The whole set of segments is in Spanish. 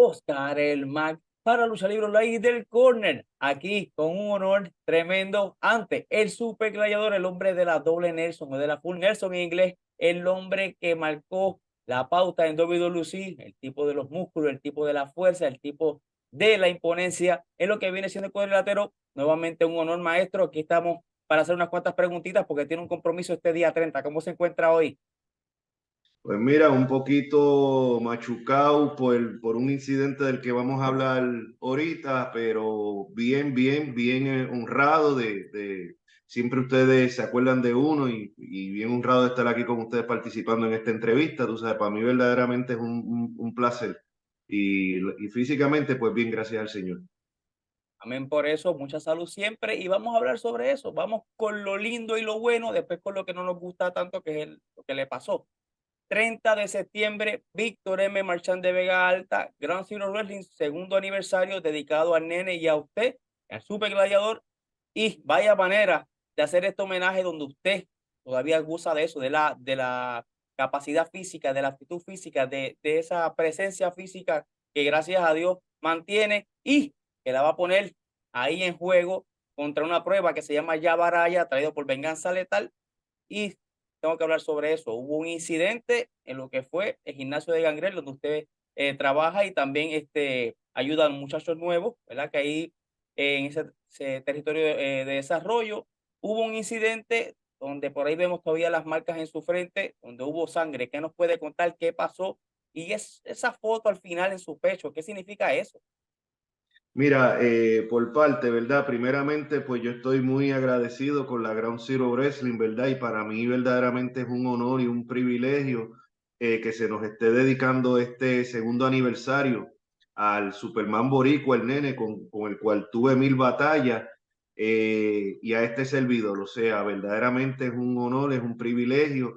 Oscar el Mac para Lucha Libre Online del Corner, aquí con un honor tremendo ante el super gladiador, el hombre de la doble Nelson o de la full Nelson en inglés, el hombre que marcó la pauta en WWC, el tipo de los músculos, el tipo de la fuerza, el tipo de la imponencia, es lo que viene siendo el cuadrilátero. Nuevamente un honor maestro, aquí estamos para hacer unas cuantas preguntitas porque tiene un compromiso este día 30. ¿Cómo se encuentra hoy? Pues mira, un poquito machucado por, por un incidente del que vamos a hablar ahorita, pero bien, bien, bien eh, honrado de, de siempre ustedes se acuerdan de uno y, y, bien honrado de estar aquí con ustedes participando en esta entrevista. Tú sabes, para mí verdaderamente es un, un, placer. Y, y físicamente, pues bien, gracias al Señor. Amén por eso, mucha salud siempre y vamos a hablar sobre eso. Vamos con lo lindo y lo bueno, después con lo que no nos gusta tanto, que es lo que le pasó. 30 de septiembre, Víctor M. Marchand de Vega Alta, Grand Zero Wrestling, segundo aniversario dedicado al nene y a usted, al super gladiador. Y vaya manera de hacer este homenaje donde usted todavía goza de eso, de la, de la capacidad física, de la actitud física, de, de esa presencia física que gracias a Dios mantiene y que la va a poner ahí en juego contra una prueba que se llama Yabaraya, traído por Venganza Letal. Y tengo que hablar sobre eso. Hubo un incidente en lo que fue el gimnasio de Gangrel, donde usted eh, trabaja y también este, ayuda a muchachos nuevos, ¿verdad? Que ahí en ese, territorio eh, de desarrollo hubo un incidente donde por ahí vemos todavía las marcas en su frente, donde hubo sangre. ¿Qué nos puede contar qué pasó? Y es esa foto al final en su pecho, ¿qué significa eso? Mira, eh, por parte, ¿verdad? Primeramente, pues yo estoy muy agradecido con la Ground Zero Wrestling, ¿verdad? Y para mí verdaderamente es un honor y un privilegio eh, que se nos esté dedicando este segundo aniversario al Superman Boricua, el nene, con, con el cual tuve mil batallas, eh, y a este servidor. O sea, verdaderamente es un honor, es un privilegio,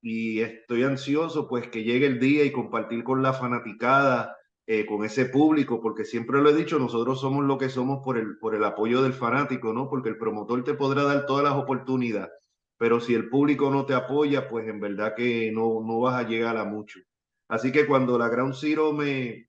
y estoy ansioso pues que llegue el día y compartir con la fanaticada eh, con ese público, porque siempre lo he dicho, nosotros somos lo que somos por el, por el apoyo del fanático, ¿no? Porque el promotor te podrá dar todas las oportunidades, pero si el público no te apoya, pues en verdad que no, no vas a llegar a mucho. Así que cuando la Ground Zero me,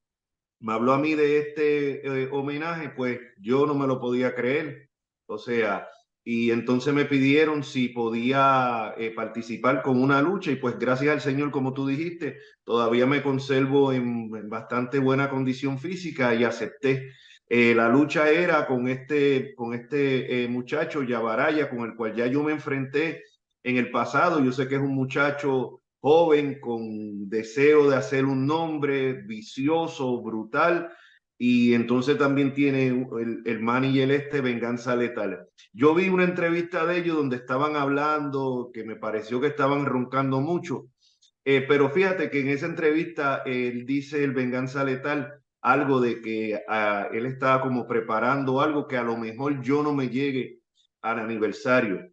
habló a mí de este eh, homenaje, pues yo no me lo podía creer. O sea, y entonces me pidieron si podía eh, participar con una lucha y pues gracias al Señor, como tú dijiste, todavía me conservo en, bastante buena condición física y acepté. Eh, la lucha era con este, con este eh, muchacho Yabaraya, con el cual ya yo me enfrenté en el pasado. Yo sé que es un muchacho joven con deseo de hacer un nombre, vicioso, brutal, y entonces también tiene el, el este Venganza Letal. Yo vi una entrevista de ellos donde estaban hablando, que me pareció que estaban roncando mucho, eh, pero fíjate que en esa entrevista él dice el Venganza Letal algo de que uh, él estaba como preparando algo que a lo mejor yo no me llegue al aniversario.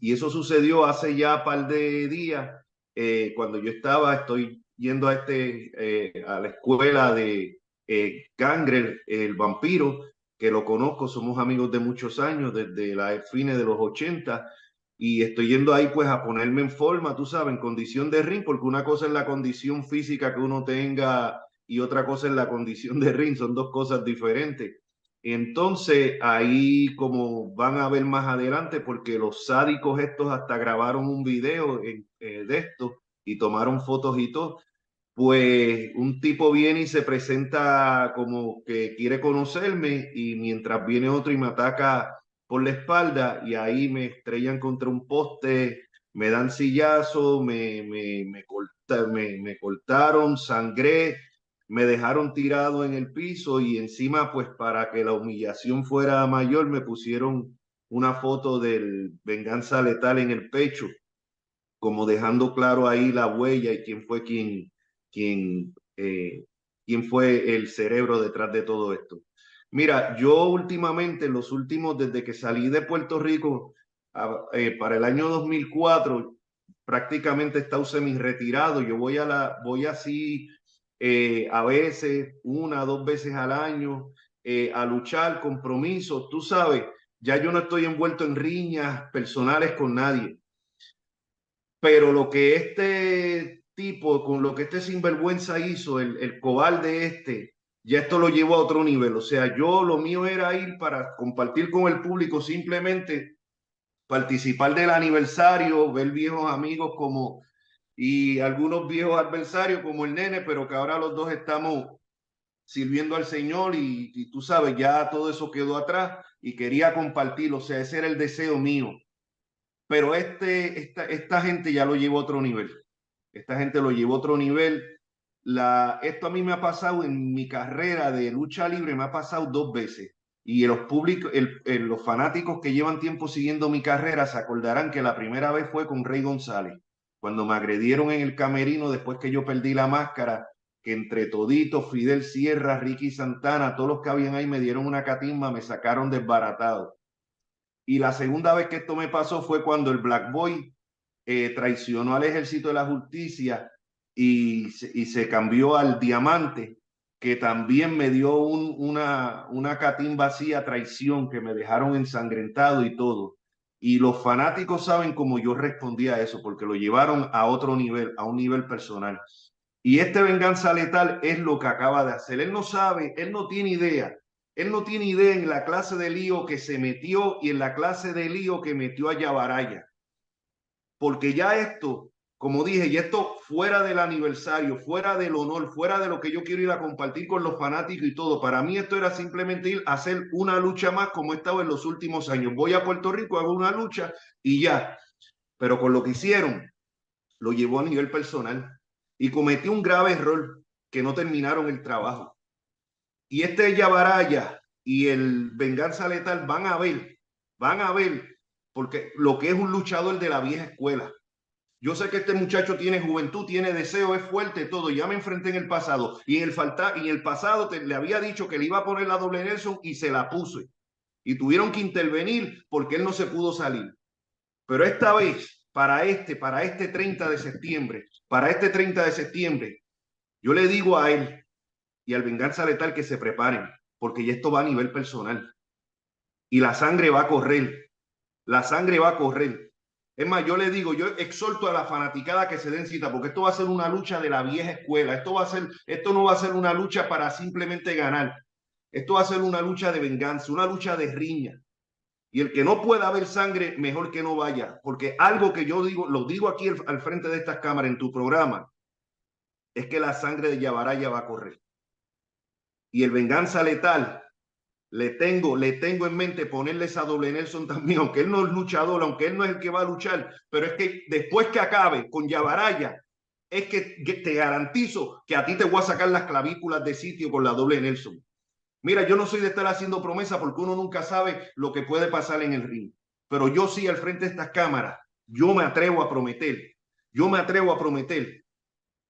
Y eso sucedió hace ya un par de días, eh, cuando yo estaba, estoy yendo a, este, eh, a la escuela de, eh, Gangrel, el vampiro, que lo conozco, somos amigos de muchos años, desde la fines de los 80, y estoy yendo ahí pues a ponerme en forma, tú sabes, en condición de ring, porque una cosa es la condición física que uno tenga y otra cosa es la condición de ring, son dos cosas diferentes. Entonces ahí como van a ver más adelante, porque los sádicos estos hasta grabaron un video eh, de esto y tomaron fotos y todo, pues un tipo viene y se presenta como que quiere conocerme y mientras viene otro y me ataca por la espalda y ahí me estrellan contra un poste, me dan sillazo, me, me, me, corta, me, me cortaron, sangré, me dejaron tirado en el piso y encima pues para que la humillación fuera mayor me pusieron una foto del venganza letal en el pecho, como dejando claro ahí la huella y quién fue quien quién, eh, quién fue el cerebro detrás de todo esto. Mira, yo últimamente, los últimos, desde que salí de Puerto Rico a, eh, para el año 2004, prácticamente he estado semi-retirado. Yo voy, a la, voy así eh, a veces, una, dos veces al año, eh, a luchar, compromisos. Tú sabes, ya yo no estoy envuelto en riñas personales con nadie. Pero lo que este tipo, con lo que este sinvergüenza hizo, el, el cobarde este, ya esto lo llevó a otro nivel. O sea, yo lo mío era ir para compartir con el público simplemente participar del aniversario, ver viejos amigos como y algunos viejos adversarios como el nene, pero que ahora los dos estamos sirviendo al Señor y, y, tú sabes, ya todo eso quedó atrás y quería compartirlo, o sea, ese era el deseo mío. Pero este, esta, esta gente ya lo llevó a otro nivel. Esta gente lo llevó a otro nivel. Esto a mí me ha pasado en mi carrera de lucha libre, me ha pasado dos veces. Y los públicos, los fanáticos que llevan tiempo siguiendo mi carrera se acordarán que la primera vez fue con Rey González, cuando me agredieron en el camerino después que yo perdí la máscara que entre toditos, Fidel Sierra, Ricky Santana, todos los que habían ahí me dieron una catimba, me sacaron desbaratado. Y la segunda vez que esto me pasó fue cuando el Black Boy eh, traicionó al ejército de la justicia y, se cambió al diamante, que también me dio un, una, una catimba así a traición, que me dejaron ensangrentado y todo. Y los fanáticos saben cómo yo respondí a eso, porque lo llevaron a otro nivel, a un nivel personal. Y este venganza letal es lo que acaba de hacer. Él no sabe, él no tiene idea. Él no tiene idea en la clase de lío que se metió y en la clase de lío que metió a Yabaraya. Porque ya esto, como dije, y esto fuera del aniversario, fuera del honor, fuera de lo que yo quiero ir a compartir con los fanáticos y todo, para mí esto era simplemente ir a hacer una lucha más como he estado en los últimos años. Voy a Puerto Rico, hago una lucha y ya. Pero con lo que hicieron, lo llevó a nivel personal y cometió un grave error que no terminaron el trabajo. Y este Yabaraya y el Venganza Letal van a ver, van a ver, porque lo que es un luchador de la vieja escuela. Yo sé que este muchacho tiene juventud, tiene deseo, es fuerte, todo. Ya me enfrenté en el pasado. Y en el, y en el pasado te, le había dicho que le iba a poner la doble Nelson y se la puse. Y tuvieron que intervenir porque él no se pudo salir. Pero esta vez para este, para este 30 de septiembre, para este 30 de septiembre, yo le digo a él y al venganza letal que se preparen, porque ya esto va a nivel personal. Y la sangre va a correr, la sangre va a correr. Es más, yo le digo, yo exhorto a la fanaticada que se den cita, porque esto va a ser una lucha de la vieja escuela. Esto va a ser, esto no va a ser una lucha para simplemente ganar. Esto va a ser una lucha de venganza, una lucha de riña. Y el que no pueda ver sangre, mejor que no vaya, porque algo que yo digo, lo digo aquí al, frente de estas cámaras en tu programa, es que la sangre de Yabaraya va a correr. Y el venganza letal, le tengo, le tengo en mente ponerle esa doble Nelson también, aunque él no es luchador, aunque él no es el que va a luchar, pero es que después que acabe con Yabaraya, es que te garantizo que a ti te voy a sacar las clavículas de sitio con la doble Nelson. Mira, yo no soy de estar haciendo promesa porque uno nunca sabe lo que puede pasar en el ring. Pero yo sí, al frente de estas cámaras, yo me atrevo a prometer. Yo me atrevo a prometer.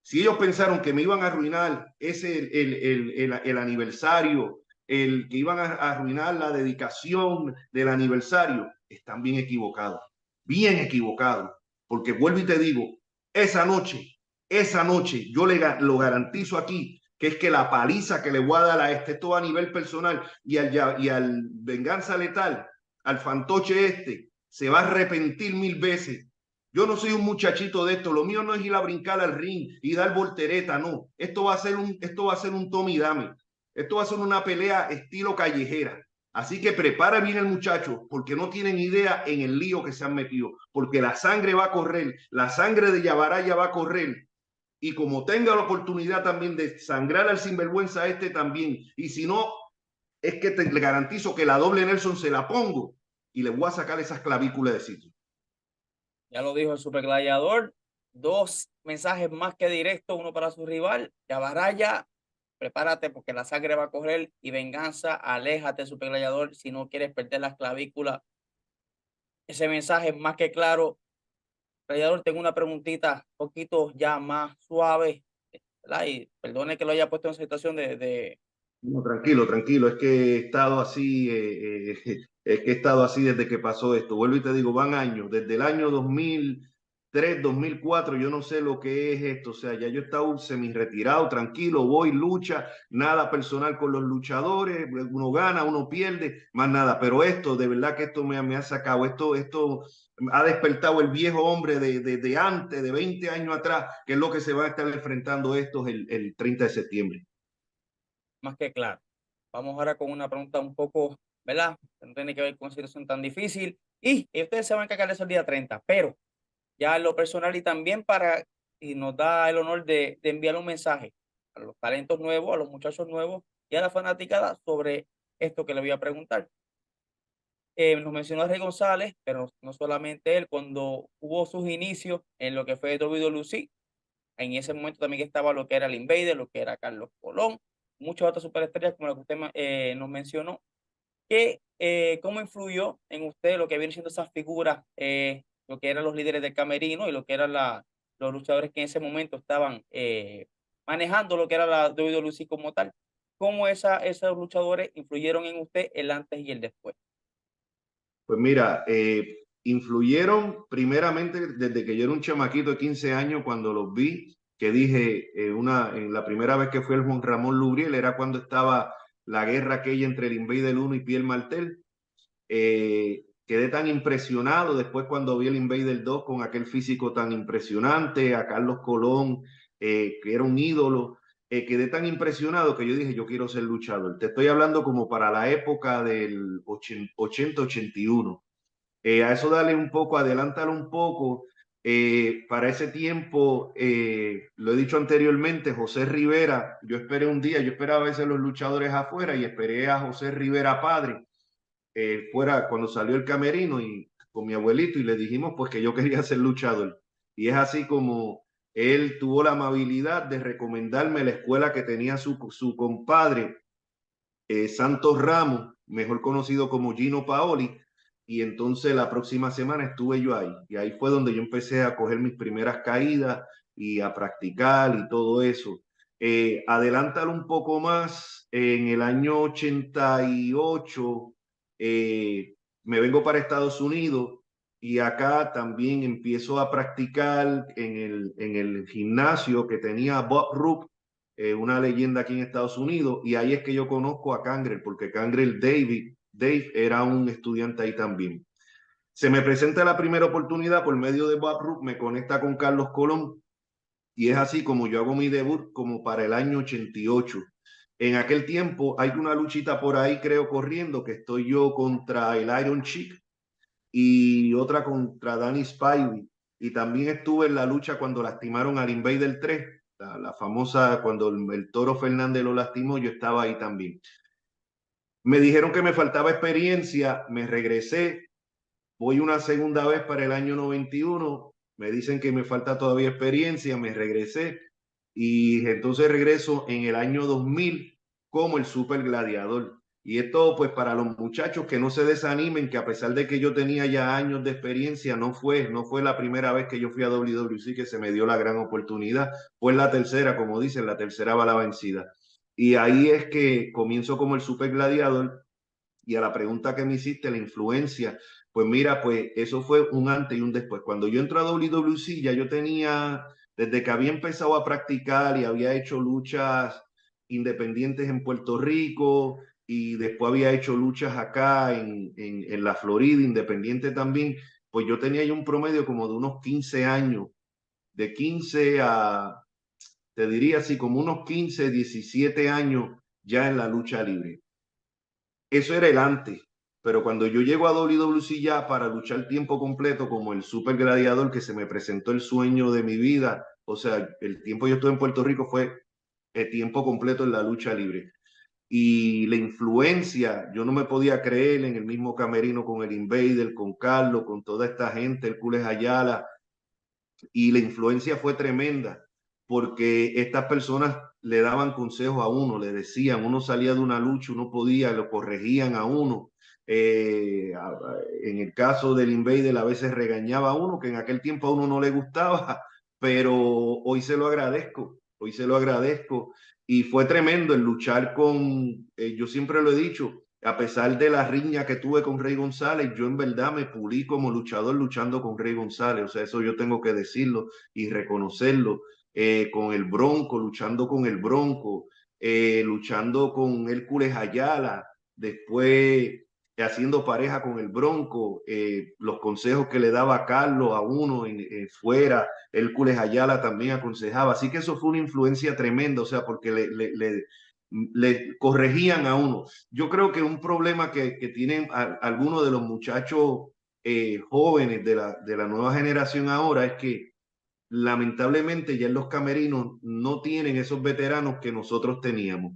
Si ellos pensaron que me iban a arruinar ese el, el, el, el aniversario, el que iban a arruinar la dedicación del aniversario, están bien equivocados. Bien equivocados. Porque vuelvo y te digo, esa noche, esa noche, yo le lo garantizo aquí, que es que la paliza que le voy a dar a este, todo a nivel personal y al, y al venganza letal, al fantoche este, se va a arrepentir mil veces. Yo no soy un muchachito de esto, lo mío no es ir a brincar al ring y dar voltereta, no. Esto va a ser un, esto va a ser un Tommy Dame. Esto va a ser una pelea estilo callejera. Así que prepara bien el muchacho, porque no tienen idea en el lío que se han metido, porque la sangre va a correr, la sangre de Yabaraya va a correr, y como tenga la oportunidad también de sangrar al sinvergüenza este también, y si no, es que te le garantizo que la doble Nelson se la pongo y le voy a sacar esas clavículas de sitio. Ya lo dijo el supergladiador, dos mensajes más que directos, uno para su rival, Yabaraya, prepárate porque la sangre va a correr y venganza, aléjate supergladiador si no quieres perder las clavículas. Ese mensaje es más que claro, tengo una preguntita un poquito ya más suave, Y perdone que lo haya puesto en situación de, de... No, tranquilo, tranquilo, es que he estado así, eh, eh, es que he estado así desde que pasó esto. Vuelvo y te digo, van años, desde el año 2003, 2004, yo no sé lo que es esto, o sea, ya yo he estado semi retirado, tranquilo, voy, lucha, nada personal con los luchadores, uno gana, uno pierde, más nada, pero esto, de verdad que esto me, me ha sacado, esto, esto ha despertado el viejo hombre de, de, de, antes, de 20 años atrás, que es lo que se va a estar enfrentando estos el, el 30 de septiembre. más que claro. Vamos ahora con una pregunta un poco, ¿verdad? No tiene que ver con una situación tan difícil. Y, ustedes se van a encargar eso el día 30, pero ya en lo personal y también para, y nos da el honor de, de enviar un mensaje a los talentos nuevos, a los muchachos nuevos y a la fanaticada sobre esto que le voy a preguntar. Eh, nos mencionó a Rey González, pero no solamente él, cuando hubo sus inicios en lo que fue Lucy, en ese momento también estaba lo que era el Invader, lo que era Carlos Colón, muchas otras superestrellas como la que usted eh, nos mencionó. Que, eh, ¿Cómo influyó en usted lo que vienen siendo esas figuras, lo que eran los líderes del camerino y lo que eran la, los luchadores que en ese momento estaban manejando lo que era la Lucy como tal? ¿Cómo esa, esos luchadores influyeron en usted el antes y el después? Pues mira, eh, influyeron primeramente desde que yo era un chamaquito de 15 años cuando los vi, que dije, eh, una, en la primera vez que fue el Juan Ramón Lubriel, era cuando estaba la guerra aquella entre el Invader 1 y Pierre Martel. Eh, quedé tan impresionado después cuando vi el Invader 2 con aquel físico tan impresionante, a Carlos Colón, que era un ídolo. quedé tan impresionado que yo dije, yo quiero ser luchador. Te estoy hablando como para la época del 80-81. Eh, a eso dale un poco, adelántalo un poco. Eh, para ese tiempo, eh, lo he dicho anteriormente, José Rivera, yo esperé un día, yo esperaba a veces los luchadores afuera y esperé a José Rivera padre, fuera cuando salió el camerino y con mi abuelito y le dijimos pues que yo quería ser luchador. Y es así como él tuvo la amabilidad de recomendarme la escuela que tenía su, su compadre, Santos Ramos, mejor conocido como Gino Paoli, y entonces la próxima semana estuve yo ahí. Y ahí fue donde yo empecé a coger mis primeras caídas y a practicar y todo eso. Eh, adelántalo un poco más. En el año 88 eh, me vengo para Estados Unidos y acá también empiezo a practicar en el, en el gimnasio que tenía Bob Rook, eh, una leyenda aquí en Estados Unidos. Y ahí es que yo conozco a Cangrel, porque Cangrel David Dave era un estudiante ahí también. Se me presenta la primera oportunidad por medio de Bob Rook, me conecta con Carlos Colón y es así como yo hago mi debut como para el año 88. En aquel tiempo hay una luchita por ahí, creo, corriendo, que estoy yo contra el Iron Chick y otra contra Danny Spivey. Y también estuve en la lucha cuando lastimaron al Invader 3, la, la famosa, cuando el Toro Fernández lo lastimó, yo estaba ahí también. Me dijeron que me faltaba experiencia, me regresé, voy una segunda vez para el año 91, me dicen que me falta todavía experiencia, me regresé y entonces regreso en el año 2000 como el super gladiador. Y esto pues para los muchachos que no se desanimen, que a pesar de que yo tenía ya años de experiencia, no fue, no fue la primera vez que yo fui a WWC que se me dio la gran oportunidad, fue la tercera, como dicen, la tercera va la vencida. Y ahí es que comienzo como el super gladiador. Y a la pregunta que me hiciste, la influencia, pues mira, pues eso fue un antes y un después. Cuando yo entré a WWC, ya yo tenía, desde que había empezado a practicar y había hecho luchas independientes en Puerto Rico y después había hecho luchas acá en, en, la Florida, independiente también, pues yo tenía ya un promedio como de unos 15 años, de 15 a, te diría así, como unos 15, 17 años ya en la lucha libre. Eso era el antes, pero cuando yo llego a WWC ya para luchar tiempo completo como el super gladiador que se me presentó el sueño de mi vida, o sea, el tiempo yo estuve en Puerto Rico fue el tiempo completo en la lucha libre. Y la influencia, yo no me podía creer en el mismo camerino con el Invader, con Carlos, con toda esta gente, el Cules Ayala, y la influencia fue tremenda porque estas personas le daban consejos a uno, le decían, uno salía de una lucha, uno podía, lo corregían a uno. Eh, en el caso del Invader a veces regañaba a uno, que en aquel tiempo a uno no le gustaba, pero hoy se lo agradezco, hoy se lo agradezco. Y fue tremendo el luchar con, eh, yo siempre lo he dicho, a pesar de la riña que tuve con Rey González, yo en verdad me pulí como luchador luchando con Rey González. O sea, eso yo tengo que decirlo y reconocerlo. Eh, con el Bronco, luchando con el Bronco, eh, luchando con Hércules Ayala, después haciendo pareja con el Bronco, eh, los consejos que le daba Carlos a uno en, fuera, Hércules Ayala también aconsejaba, así que eso fue una influencia tremenda, o sea, porque le, corregían a uno. Yo creo que un problema que, que tienen algunos de los muchachos eh, jóvenes de la, de la nueva generación ahora es que lamentablemente ya en los camerinos no tienen esos veteranos que nosotros teníamos,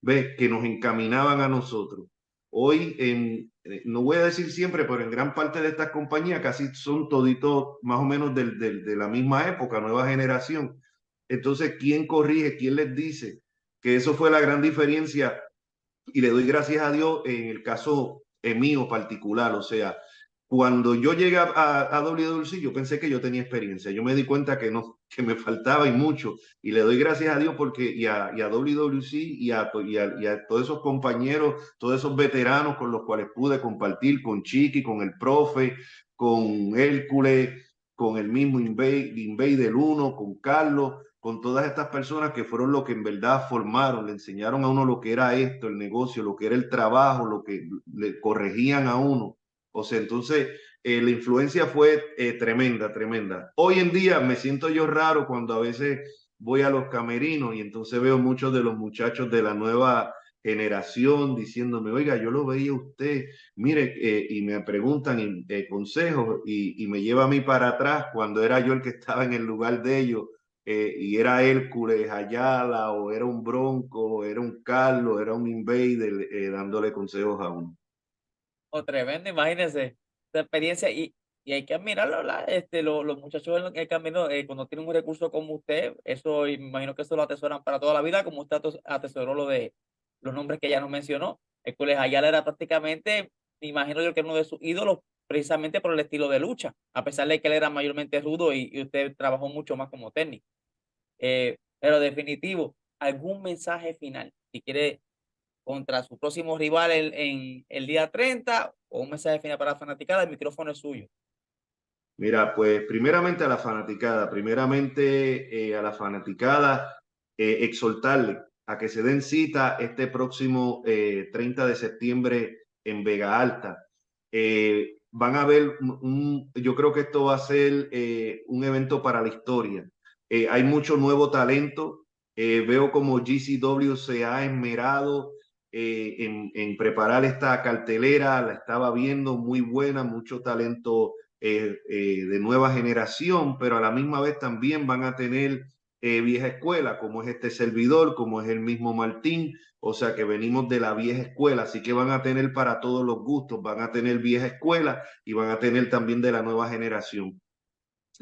¿ves? Que nos encaminaban a nosotros. Hoy, en, eh, no voy a decir siempre, pero en gran parte de estas compañías casi son toditos más o menos de la misma época, nueva generación. Entonces, ¿quién corrige? ¿Quién les dice? Que eso fue la gran diferencia y le doy gracias a Dios en el caso mío particular, o sea, cuando yo llegué a, a, WWC, yo pensé que yo tenía experiencia. Yo me di cuenta que no, que me faltaba y mucho. Y le doy gracias a Dios porque y a, y WWC y a, todos esos compañeros, todos esos veteranos con los cuales pude compartir, con Chiqui, con el profe, con Hércules, con el mismo Invade, del Uno, con Carlos, con todas estas personas que fueron los que en verdad formaron, le enseñaron a uno lo que era esto, el negocio, lo que era el trabajo, lo que le corregían a uno o sea, entonces eh, la influencia fue eh, tremenda, tremenda. Hoy en día me siento yo raro cuando a veces voy a los camerinos y entonces veo muchos de los muchachos de la nueva generación diciéndome, oiga, yo lo veía usted, mire, eh, y me preguntan consejos y, me lleva a mí para atrás cuando era yo el que estaba en el lugar de ellos y era Hércules Ayala o era un Bronco, o era un Carlos, era un Invader dándole consejos a uno o tremendo, imagínense, esa experiencia y, y hay que admirarlo, Este, los, los muchachos en el camino, cuando tienen un recurso como usted, eso imagino que eso lo atesoran para toda la vida, como usted atesoró lo de los nombres que ya nos mencionó. Hércules Ayala era prácticamente, imagino yo que uno de sus ídolos, precisamente por el estilo de lucha, a pesar de que él era mayormente rudo y, usted trabajó mucho más como técnico. Eh, pero definitivo, algún mensaje final, si quiere contra su próximo rival en, el día 30 o un mensaje final para la fanaticada, el micrófono es suyo. Mira, pues primeramente a la fanaticada, primeramente eh, a la fanaticada, eh, exhortarle a que se den cita este próximo 30 eh, de septiembre en Vega Alta. van a ver, un, yo creo que esto va a ser un evento para la historia. hay mucho nuevo talento. veo como GCW se ha esmerado eh, en, preparar esta cartelera, la estaba viendo muy buena, mucho talento eh, eh, de nueva generación, pero a la misma vez también van a tener vieja escuela, como es este servidor, como es el mismo Martín, o sea que venimos de la vieja escuela, así que van a tener para todos los gustos, van a tener vieja escuela y van a tener también de la nueva generación.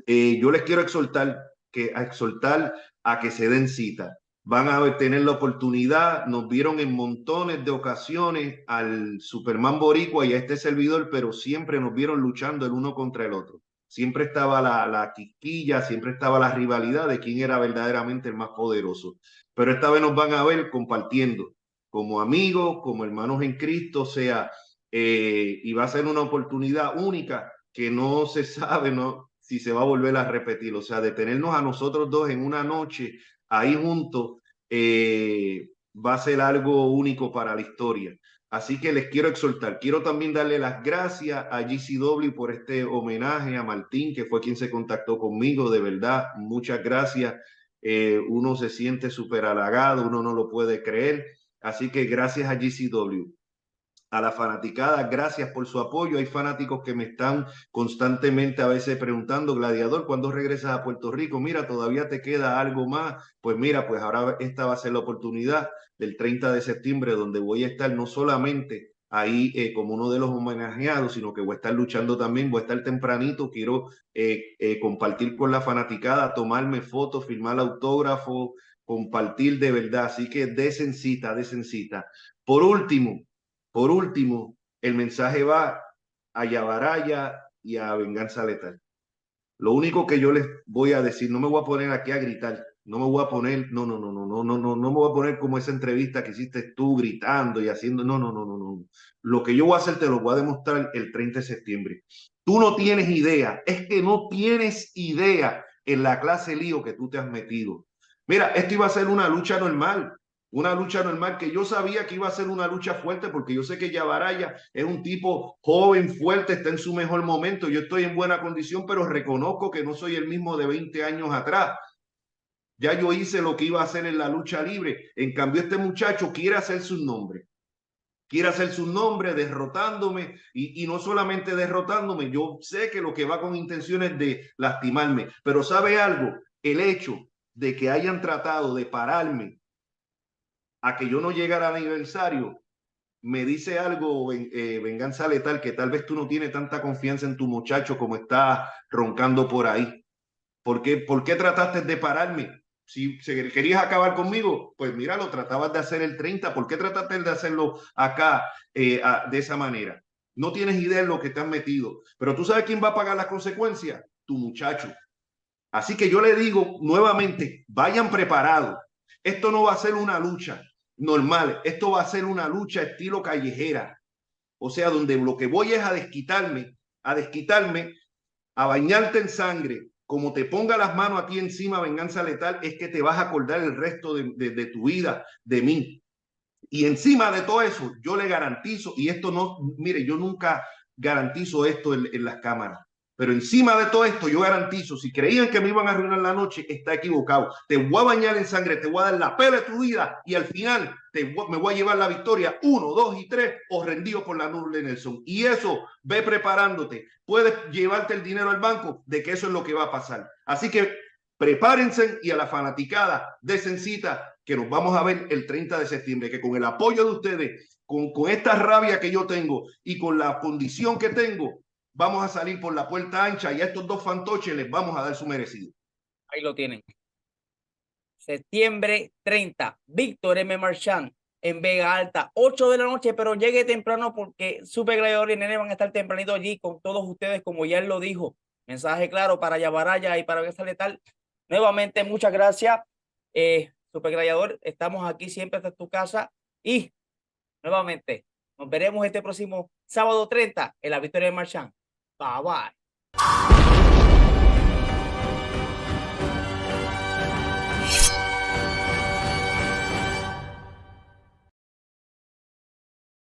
yo les quiero exhortar que exhortar a que se den cita van a tener la oportunidad. Nos vieron en montones de ocasiones al Superman Boricua y a este servidor, pero siempre nos vieron luchando el uno contra el otro. Siempre estaba la, la quisquilla, siempre estaba la rivalidad de quién era verdaderamente el más poderoso. Pero esta vez nos van a ver compartiendo como amigos, como hermanos en Cristo, o sea, eh, y va a ser una oportunidad única que no se sabe no, si se va a volver a repetir. O sea, de tenernos a nosotros dos en una noche ahí juntos eh, va a ser algo único para la historia. Así que les quiero exhortar. Quiero también darle las gracias a GCW por este homenaje a Martín, que fue quien se contactó conmigo. De verdad, muchas gracias. Eh, uno se siente súper halagado, uno no lo puede creer. Así que gracias a GCW a la fanaticada, gracias por su apoyo. Hay fanáticos que me están constantemente a veces preguntando, Gladiador, ¿cuándo regresas a Puerto Rico? Mira, todavía te queda algo más. Pues mira, pues ahora esta va a ser la oportunidad del 30 de septiembre, donde voy a estar no solamente ahí eh, como uno de los homenajeados, sino que voy a estar luchando también, voy a estar tempranito, quiero eh, eh, compartir con la fanaticada, tomarme fotos, firmar autógrafo, compartir de verdad. Así que desencita, desencita. Por último, por último, el mensaje va a Yabaraya y a Venganza Letal. Lo único que yo les voy a decir, no me voy a poner aquí a gritar, no me voy a poner, no, no, no, no, no, no, no, no me voy a poner como esa entrevista que hiciste tú gritando y haciendo, no, no, no, no, no. Lo que yo voy a hacer te lo voy a demostrar el 30 de septiembre. Tú no tienes idea, es que no tienes idea en la clase lío que tú te has metido. Mira, esto iba a ser una lucha normal una lucha normal que yo sabía que iba a ser una lucha fuerte porque yo sé que Yabaraya es un tipo joven, fuerte, está en su mejor momento. Yo estoy en buena condición, pero reconozco que no soy el mismo de 20 años atrás. ya yo hice lo que iba a hacer en la lucha libre. En cambio, este muchacho quiere hacer su nombre. Quiere hacer su nombre derrotándome y, y no solamente derrotándome, yo sé que lo que va con intenciones de lastimarme, pero sabe algo, el hecho de que hayan tratado de pararme a que yo no llegara al aniversario, me dice algo, eh, venganza letal, que tal vez tú no tienes tanta confianza en tu muchacho como está roncando por ahí. ¿Por qué, ¿Por qué trataste de pararme? Si querías acabar conmigo, pues mira, lo tratabas de hacer el 30. ¿Por qué trataste de hacerlo acá eh, de esa manera? No tienes idea de lo que te han metido. Pero tú sabes quién va a pagar las consecuencias? Tu muchacho. Así que yo le digo nuevamente, vayan preparados. Esto no va a ser una lucha normal. Esto va a ser una lucha estilo callejera. O sea, donde lo que voy es a desquitarme, a desquitarme, a bañarte en sangre. Como te ponga las manos aquí encima, venganza letal, es que te vas a acordar el resto de, de tu vida de mí. Y encima de todo eso, yo le garantizo, y esto no, mire, yo nunca garantizo esto en, en las cámaras. Pero encima de todo esto, yo garantizo, si creían que me iban a arruinar la noche, está equivocado. Te voy a bañar en sangre, te voy a dar la pela de tu vida y al final te me voy a llevar la victoria uno, dos y tres o rendido por la nube Nelson. Y eso, ve preparándote. Puedes llevarte el dinero al banco de que eso es lo que va a pasar. Así que prepárense y a la fanaticada de Sencita que nos vamos a ver el 30 de septiembre, que con el apoyo de ustedes, con, con esta rabia que yo tengo y con la condición que tengo, vamos a salir por la puerta ancha y a estos dos fantoches les vamos a dar su merecido. Ahí lo tienen. Septiembre 30, Víctor M. Marchand en Vega Alta, 8 de la noche, pero llegue temprano porque Super Gladiador y Nene van a estar tempranito allí con todos ustedes, como ya él lo dijo. Mensaje claro para Yabaraya y para Vega Letal. Nuevamente, muchas gracias. Eh, Super Gladiador, estamos aquí siempre hasta tu casa y nuevamente nos veremos este próximo sábado 30 en la Victoria de Marchand. 八万